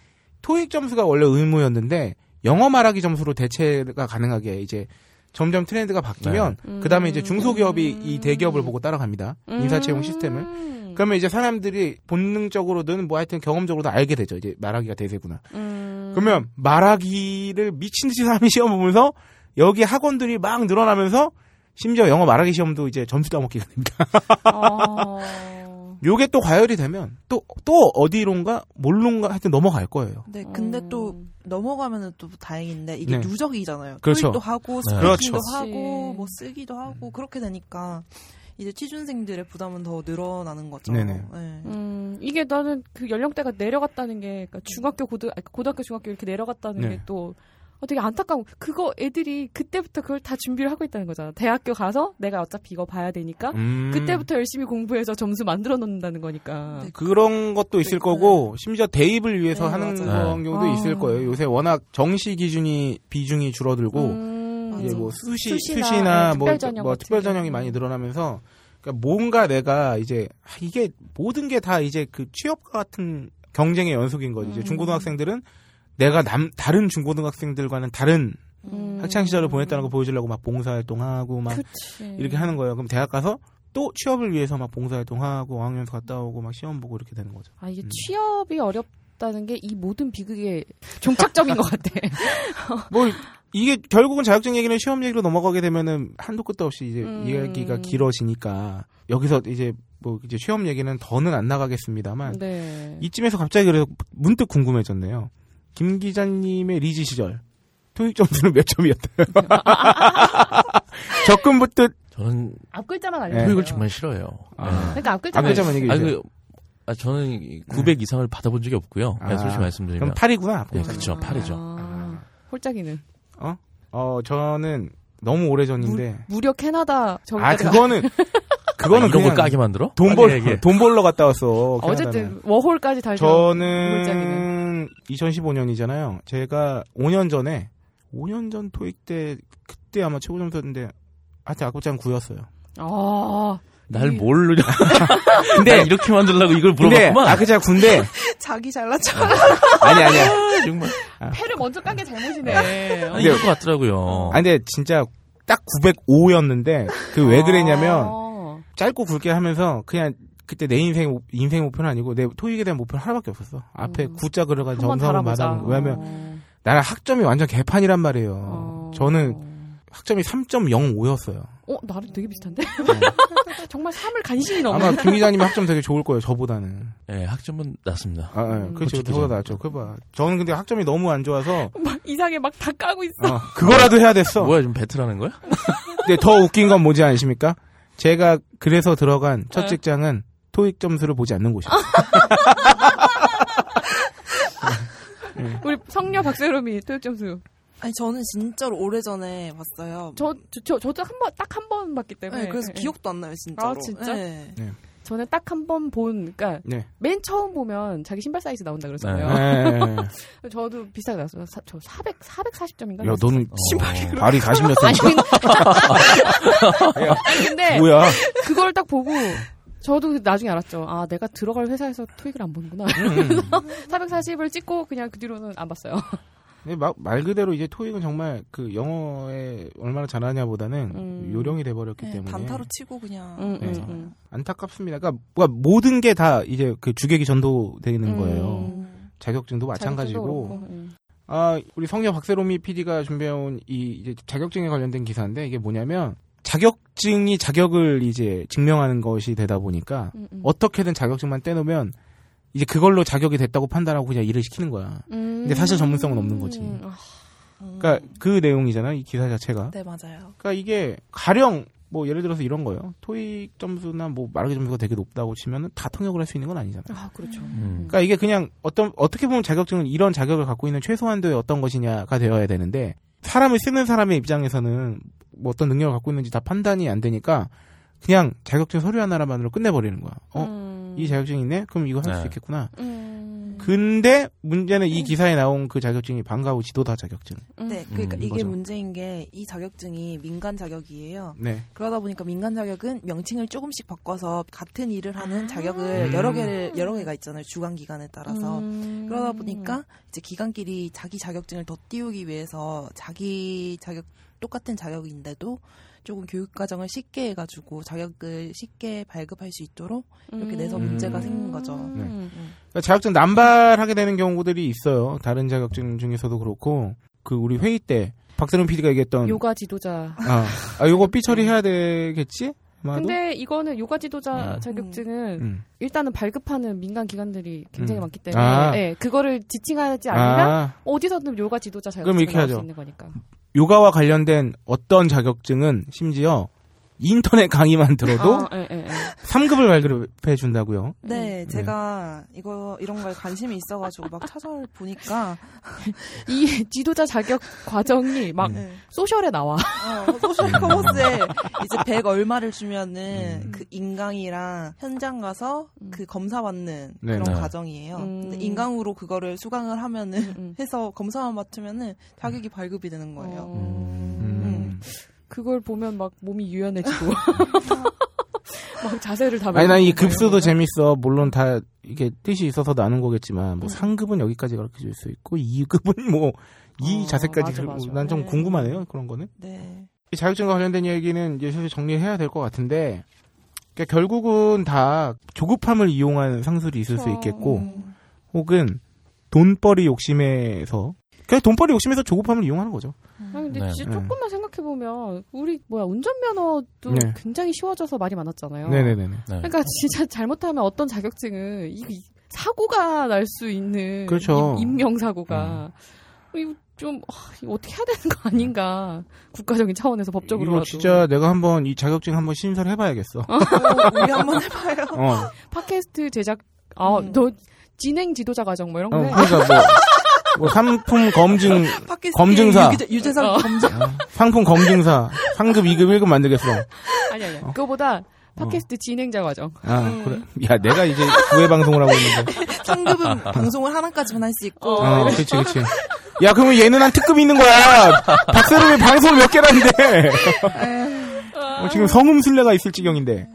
토익 점수가 원래 의무였는데 영어 말하기 점수로 대체가 가능하게 이제 점점 트렌드가 바뀌면 네. 그 다음에 이제 음. 중소기업이 이 대기업을 보고 따라갑니다. 인사 채용 시스템을. 음. 그러면 이제 사람들이 본능적으로든 뭐 하여튼 경험적으로도 알게 되죠. 이제 말하기가 대세구나. 음. 그러면 말하기를 미친 듯이 사람이 시험 보면서 여기 학원들이 막 늘어나면서 심지어 영어 말하기 시험도 이제 점수 따먹기가 됩니다. 어... 요게 또 과열이 되면 또, 또 어디론가 뭘론가 하여튼 넘어갈 거예요. 네, 근데 음. 또 넘어가면은 또 다행인데 이게 네. 누적이잖아요. 그렇죠. 토익도 하고 네. 스피킹도 그렇죠. 하고. 뭐 쓰기도 하고 그렇게 되니까 이제 취준생들의 부담은 더 늘어나는 거죠. 네네. 네. 음, 이게 나는 그 연령대가 내려갔다는 게, 그러니까 중학교, 고등, 아니, 고등학교, 중학교 이렇게 내려갔다는 네. 게 또, 어, 되게 안타까운, 그거 애들이 그때부터 그걸 다 준비를 하고 있다는 거잖아. 대학교 가서 내가 어차피 이거 봐야 되니까, 음. 그때부터 열심히 공부해서 점수 만들어 놓는다는 거니까. 네. 그런 것도 있을 그렇구나. 거고 심지어 대입을 위해서 네, 하는. 그런 경우도 아. 있을 거예요. 요새 워낙 정시 기준이 비중이 줄어들고 음, 이제. 뭐 수시 수시나, 수시나 네, 뭐, 특별 전형 뭐 특별 게. 전형이 많이 늘어나면서 그러니까 뭔가 내가 이제 아, 이게 모든 게 다 이제 그 취업과 같은 경쟁의 연속인 거지. 이제 음. 중고등학생들은 내가 남 다른 중고등학생들과는 다른 음. 학창 시절을 보냈다는 거 보여주려고 막 봉사활동하고 막 그치. 이렇게 하는 거예요. 그럼 대학 가서 또 취업을 위해서 막 봉사활동하고 어학연수 갔다 오고 막 시험 보고 이렇게 되는 거죠. 아, 이게 음. 취업이 어렵다는 게 이 모든 비극의 종착점인 것 같아. 뭐 이게 결국은 자격증 얘기는 시험 얘기로 넘어가게 되면은 한도 끝도 없이 이제 음. 이야기가 길어지니까 여기서 이제 뭐 이제 시험 얘기는 더는 안 나가겠습니다만 네. 이쯤에서 갑자기 그래서 문득 궁금해졌네요. 김 기자님의 리지 시절 토익 점수는 몇 점이었대요? 적금부터 저는 앞글자만 네. 알려요. 토익을 정말 싫어해요. 아. 예. 그러니까 앞글자만. 앞글자만 얘기해 아, 주세요. 그, 아, 저는 900 이상을 받아본 적이 없고요. 그냥 아, 솔직히 그럼 말씀드리면. 8이구나. 네, 그쵸, 팔이죠. 아, 홀짝이는. 어 저는 너무 오래 전인데 무 려 캐나다 저기 아 그거는 그거는 아, 거 까게 만들어? 돈 빨리 벌, 얘기해. 돈 벌러 갔다 왔어. 캐나다는. 어쨌든 워홀까지. 홀짝이는. 저는 2015년이잖아요. 제가 5년 전에 5년 전 토익 때 그때 아마 최고 점수였는데 하여튼 악구장 9였어요. 아, 날 이- 모르려. 근데 날 이렇게 만들려고 이걸 물어봤구만. 악구장 9인데 자기 잘난 척. 아니 아니야. 아, 정말. 패를 먼저 깐 게 잘못이네. 아, 이럴 것 같더라고요. 아니 근데 진짜 딱 905였는데 그 왜 그랬냐면 아, 짧고 굵게 하면서 그냥 그때 내 인생 목- 인생 목표는 아니고 내 토익에 대한 목표는 하나밖에 없었어. 앞에 음. 구자 그려가지고 한번 달아보자. 받아. 왜냐면 어. 나는 학점이 완전 개판이란 말이에요. 어. 저는 학점이 3.05였어요. 어, 나랑 되게 비슷한데? 정말 삶을 간신히 넘는. 아마 김 기자님이 학점 되게 좋을 거예요. 저보다는. 예, 학점은 낮습니다. 아, 아 음. 그렇죠. 저보다 낫죠. 그 봐. 저는 근데 학점이 너무 안 좋아서 막 이상해 막 다 까고 있어. 어, 그거라도 해야 됐어. 뭐야, 좀 배틀하는 거야? 근데 더 웃긴 건 뭐지 아십니까? 제가 그래서 들어간 첫 네. 직장은 토익 점수를 보지 않는 곳이에요. 우리 성녀 박세롬이 토익 점수. 아니 저는 진짜로 오래전에 봤어요. 저, 저, 저 저도 한 번, 딱 한 번 봤기 때문에. 네, 그래서 네. 기억도 안 나요, 진짜로. 아, 진짜? 네. 저는 딱 한 번 본, 그니까, 네. 맨 처음 보면 자기 신발 사이즈 나온다 그랬잖아요. 네. 저도 비슷하게 나왔어요. 사- 저 400, 440점인가? 야, 너는 신발이 발이 40몇 아니, cm. 근데, 아니, 근데, 뭐야? 그걸 딱 보고, 저도 나중에 알았죠. 아, 내가 들어갈 회사에서 토익을 안 보는구나. 음. 440을 찍고 그냥 그 뒤로는 안 봤어요. 막- 말 그대로 이제 토익은 정말 그 영어에 얼마나 잘하냐보다는 음. 요령이 돼버렸기 네, 때문에 단타로 치고 그냥. 음, 네. 음, 음. 안타깝습니다. 그러니까 뭐가 모든 게 다 이제 그 주객이 전도되는 거예요. 음. 자격증도 마찬가지고. 자격증도 그렇고, 음. 아, 우리 성녀 박세롬이 PD가 준비해온 이 이제 자격증에 관련된 기사인데 이게 뭐냐면 자격증이 자격을 이제 증명하는 것이 되다 보니까 음, 음. 어떻게든 자격증만 떼놓으면 이제 그걸로 자격이 됐다고 판단하고 그냥 일을 시키는 거야. 음. 근데 사실 전문성은 없는 거지. 아, 음. 그러니까 그 내용이잖아 이 기사 자체가. 네, 맞아요. 그러니까 이게 가령 뭐 예를 들어서 이런 거예요. 토익 점수나 뭐 말하기 점수가 되게 높다고 치면은 다 통역을 할 수 있는 건 아니잖아요. 아, 그렇죠. 음. 그러니까 이게 그냥 어떤 어떻게 보면 자격증은 이런 자격을 갖고 있는 최소한도의 어떤 것이냐가 되어야 되는데 사람을 쓰는 사람의 입장에서는 뭐 어떤 능력을 갖고 있는지 다 판단이 안 되니까 그냥 자격증 서류 하나만으로 끝내버리는 거야. 어, 음. 이 자격증 있네? 그럼 이거 할수 네. 있겠구나. 음. 근데 문제는 이 기사에 나온 그 자격증이 방과후 지도사 자격증. 음. 네, 그러니까 음, 이게 거죠. 문제인 게 이 자격증이 민간 자격이에요. 네. 그러다 보니까 민간 자격은 명칭을 조금씩 바꿔서 같은 일을 하는 아. 자격을 음. 여러 개를 여러 개가 있잖아요. 주관 기관에 따라서. 음. 그러다 보니까 이제 기관끼리 자기 자격증을 더 띄우기 위해서 자기 자격 똑같은 자격인데도 조금 교육 과정을 쉽게 해가지고 자격을 쉽게 발급할 수 있도록 이렇게 내서 음. 문제가 생긴 거죠. 네. 음. 그러니까 자격증 남발하게 되는 경우들이 있어요. 다른 자격증 중에서도 그렇고 그 우리 회의 때 박세롬 PD가 얘기했던 요가 지도자. 아, 아 요거 삐 처리해야 되겠지? 아마도? 근데 이거는 요가 지도자 음. 자격증은 음. 일단은 발급하는 민간 기관들이 굉장히 음. 많기 때문에 아. 예, 그거를 지칭하지 않으면 아, 어디서든 요가 지도자 그럼 자격증이 이렇게 나올 수 하죠. 있는 거니까. 요가와 관련된 어떤 자격증은 심지어 인터넷 강의만 들어도 아, 예, 예, 예. 3급을 발급해 준다고요. 네, 음. 제가 이거 이런 거에 관심이 있어가지고 막 찾아보니까 이 지도자 자격 과정이 막 네. 소셜에 나와. 어, 소셜 커머스에 이제 100 얼마를 주면은 음. 그 인강이랑 현장 가서 음. 그 검사 받는 네. 그런 네. 과정이에요. 음. 근데 인강으로 그거를 수강을 하면은 음. 해서 검사만 맡으면은 자격이 발급이 되는 거예요. 어, 음. 그걸 보면 막 몸이 유연해지고 막 자세를 다. 아니 난 이 급수도 막 재밌어. 물론 다 이게 뜻이 있어서 나눈 거겠지만 뭐 음. 상급은 여기까지 가르쳐 줄수 있고 2급은 뭐이 어, 자세까지 맞아, 맞아. 난좀 네. 궁금하네요. 그런 거는. 네. 이 자격증과 관련된 얘기는 이제 슬슬 정리해야 될 것 같은데 그러니까 결국은 다 조급함을 이용한 상술이 있을 수 그렇죠. 있겠고 음. 혹은 돈벌이 욕심에서 그냥 돈벌이 욕심에서 조급함을 이용하는 거죠. 아니 근데 네. 진짜 네. 조금만 생각해 보면 우리 뭐야 운전면허도 네. 굉장히 쉬워져서 말이 많았잖아요. 네네네네. 네. 그러니까 진짜 잘못하면 어떤 자격증은 이 이- 사고가 날 수 있는 그렇죠. 임, 명 사고가 이거 좀 아, 이거 어떻게 해야 되는 거 아닌가 국가적인 차원에서 법적으로라도 이거 진짜 내가 한번 이 자격증 한번 신설해 봐야겠어. 어, 우리 한번 해봐요. 어. 팟캐스트 제작 아 음. 너 진행 지도자 과정 뭐 이런 거 어, 해. 그러니까 뭐, 뭐 상품 검증 검증사. 유재, 유재상 어. 검증. 어, 상품 검증사 상급 2급 1급 만들겠어. 아니 아니 그거보다 팟캐스트 진행자 과정 아 음. 그래. 야 내가 이제 구애 방송을 하고 있는데. 상급은 방송을 하나까지만 할 수 있고. 어, 그렇지 그렇지. 야 그러면 얘는 한 특급 있는 거야. 박세롬이 방송 몇 개라는데. 어, 지금 성음 순례가 있을 지경인데.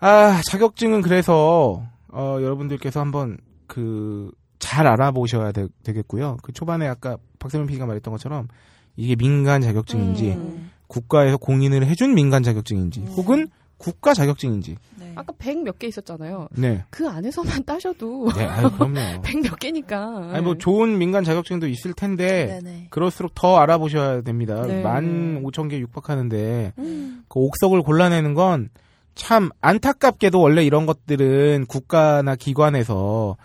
아 자격증은 그래서 어, 여러분들께서 한번 그 잘 알아보셔야 되, 겠고요그 초반에 아까 박세롬 PD가 말했던 것처럼 이게 민간 자격증인지 음. 국가에서 공인을 해준 민간 자격증인지 음. 혹은 국가 자격증인지. 네. 아까 100 몇 개 있었잖아요 네. 그 안에서만 따셔도 네, 아유, 그럼요. 100몇 개니까 아니, 뭐, 좋은 민간 자격증도 있을 텐데, 네네. 그럴수록 더 알아보셔야 됩니다. 네. 만 오천 개 육박하는데, 음. 그 옥석을 골라내는 건 참 안타깝게도 원래 이런 것들은 국가나 기관에서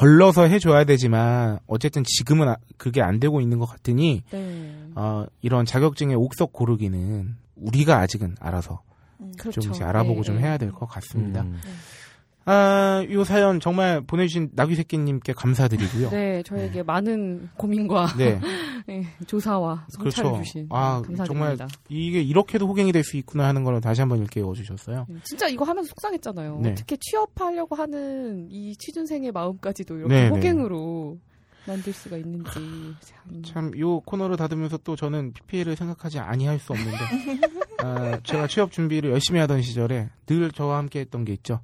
걸러서 해줘야 되지만, 어쨌든 지금은 아- 그게 안 되고 있는 것 같으니, 네. 어, 이런 자격증의 옥석 고르기는 우리가 아직은 알아서 음. 그렇죠. 좀 이제 알아보고 네, 좀 네. 해야 될 것 같습니다. 음. 아, 이 사연 정말 보내주신 나귀새끼님께 감사드리고요. 네, 저에게 많은 고민과 네. 네, 조사와 성찰을 그렇죠. 주신 아, 감사드립니다. 이게 이렇게도 호갱이 될 수 있구나 하는 걸 다시 한번 일깨워 주셨어요. 네, 진짜 이거 하면서 속상했잖아요. 네. 어떻게 취업하려고 하는 이 취준생의 마음까지도 이렇게 네, 네. 호갱으로 만들 수가 있는지 참. 참, 요 코너를 닫으면서 또 저는 PPL을 생각하지 아니할 수 없는데, 아, 제가 취업 준비를 열심히 하던 시절에 늘 저와 함께 했던 게 있죠.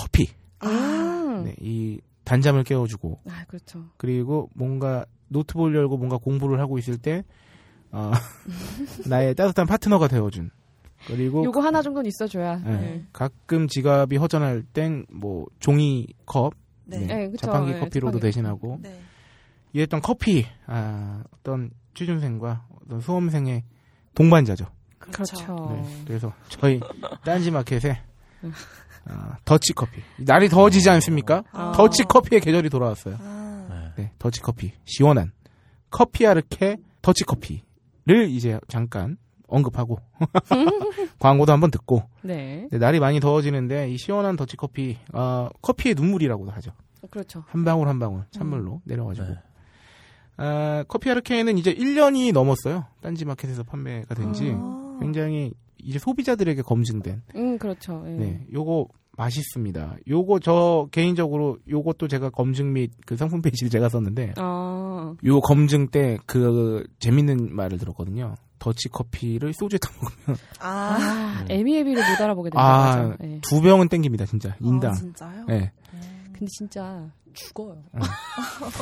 커피. 음. 네, 이 단잠을 깨워주고, 아, 그렇죠. 그리고 뭔가 노트북을 열고 뭔가 공부를 하고 있을 때, 어, 나의 따뜻한 파트너가 되어준. 그리고 요거 하나 정도는 있어줘야. 네. 네. 가끔 지갑이 허전할 땐 뭐 종이컵, 네. 네, 네, 그쵸. 자판기 네, 커피로도 자판기. 대신하고 네. 이랬던 커피 아, 어떤 취준생과 어떤 수험생의 동반자죠. 그렇죠. 네, 그래서 저희 딴지마켓에 아, 더치 커피 날이 더워지지 않습니까? 아. 더치 커피의 계절이 돌아왔어요. 아, 네. 네, 더치 커피 시원한 커피 아르케 더치 커피를 이제 잠깐 언급하고 광고도 한번 듣고 네. 네, 날이 많이 더워지는데 이 시원한 더치 커피 어, 커피의 눈물이라고도 하죠. 그렇죠. 한 방울 한 방울 찬물로 내려가지고 네. 아, 커피 아르케는 이제 1년이 넘었어요. 딴지 마켓에서 판매가 된지 아. 굉장히 이제 소비자들에게 검증된 음, 그렇죠. 예. 네, 요거 맛있습니다. 요거 저 개인적으로 요것도 제가 검증 및 그 상품 페이지를 제가 썼는데 아, 요 검증 때 그 재밌는 말을 들었거든요. 더치 커피를 소주에 타 먹으면 아, 아, 에미에비를 못 알아보게 된다. 아. 예. 두 병은 땡깁니다, 진짜. 인당. 아, 진짜요? 네. 근데 진짜 죽어요.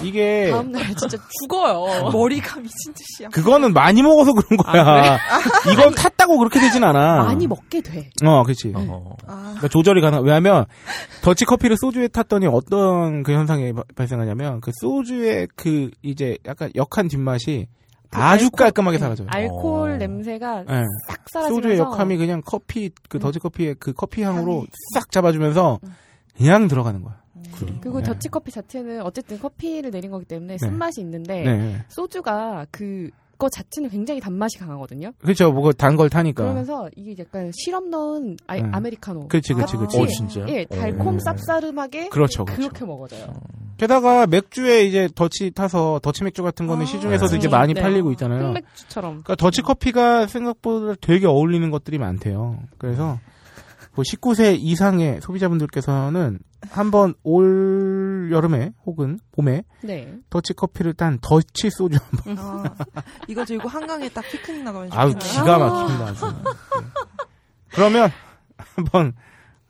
이게 다음날 진짜 죽어요. 머리가 미친 듯이야. 그거는 많이 먹어서 그런 거야. 이건 탔다고 그렇게 되진 않아. 많이 먹게 돼. 어, 그렇지. 어. 아, 그러니까 조절이 가능. 왜냐하면 더치 커피를 소주에 탔더니 어떤 그 현상이 바- 발생하냐면 그 소주의 그 이제 약간 역한 뒷맛이 아주 알코올- 깔끔하게 네, 사라져요. 알코올 어. 냄새가 네. 싹 사라지면서 소주의 역함이 그냥 커피 그 더치 커피의 그 커피 향으로. 싹 잡아주면서 음. 그냥 들어가는 거야. 그리고 네. 더치 커피 자체는 어쨌든 커피를 내린 거기 때문에 쓴맛이 있는데 네. 소주가 그거 자체는 굉장히 단맛이 강하거든요. 그렇죠. 뭐그 단걸 타니까. 그러면서 이게 약간 시럽 넣은 아, 네. 아메리카노. 그렇지, 그렇지, 그렇지. 어, 진짜요? 예, 달콤 어. 쌉싸름하게 그렇죠, 그렇죠. 그렇게 먹어져요. 게다가 맥주에 이제 더치 타서 더치 맥주 같은 거는 아. 시중에서도 네. 이제 많이 네. 팔리고 있잖아요. 흑맥주처럼. 그러니까 더치 커피가 생각보다 되게 어울리는 것들이 많대요. 그래서 뭐 19세 이상의 소비자분들께서는 한번 올 여름에 혹은 봄에 네. 더치 커피를 딴 더치 소주 아, 이거 들고 한강에 딱 피크닉 나가면 아우. 기가 막힙니다. 아주. 네. 그러면 한번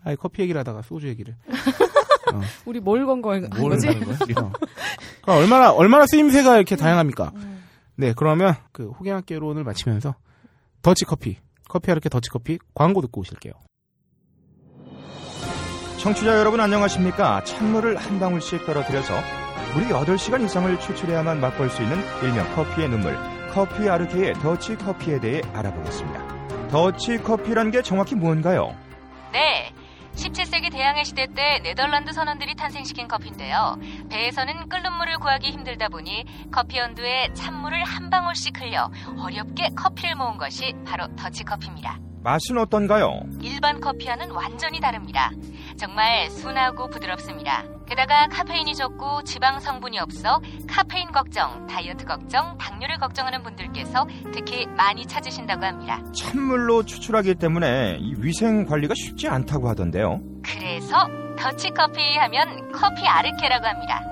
아이 커피 얘기를 하다가 소주 얘기를 우리 뭘 건? 하는 거야? 어. 그러니까 얼마나 얼마나 쓰임새가 이렇게 다양합니까? 네, 그러면 그 호갱학개론을 마치면서 더치 커피, 커피 하르케 더치 커피 광고 듣고 오실게요. 청취자 여러분 안녕하십니까? 찬물을 한 방울씩 떨어뜨려서 무려 8시간 이상을 추출해야만 맛볼 수 있는 일명 커피의 눈물, 커피 아르케의 더치 커피에 대해 알아보겠습니다. 더치 커피란 게 정확히 뭔가요? 네. 17세기 대항해 시대 때 네덜란드 선원들이 탄생시킨 커피인데요. 배에서는 끓는 물을 구하기 힘들다 보니 커피 연두에 찬물을 한 방울씩 흘려 어렵게 커피를 모은 것이 바로 더치 커피입니다. 맛은 어떤가요? 일반 커피와는 완전히 다릅니다. 정말 순하고 부드럽습니다. 게다가 카페인이 적고 지방 성분이 없어 카페인 걱정, 다이어트 걱정, 당뇨를 걱정하는 분들께서 특히 많이 찾으신다고 합니다. 찬물로 추출하기 때문에 이 위생 관리가 쉽지 않다고 하던데요. 그래서 더치커피 하면 커피 아르케라고 합니다.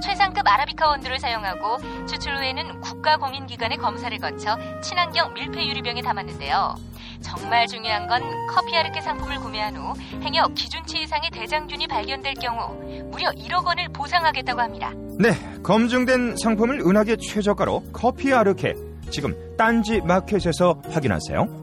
최상급 아라비카 원두를 사용하고 추출 후에는 국가공인기관의 검사를 거쳐 친환경 밀폐 유리병에 담았는데요. 정말 중요한 건 커피 아르케 상품을 구매한 후 행여 기준치 이상의 대장균이 발견될 경우 무려 1억 원을 보상하겠다고 합니다. 네, 검증된 상품을 은하계 최저가로 커피 아르케 지금 딴지 마켓에서 확인하세요.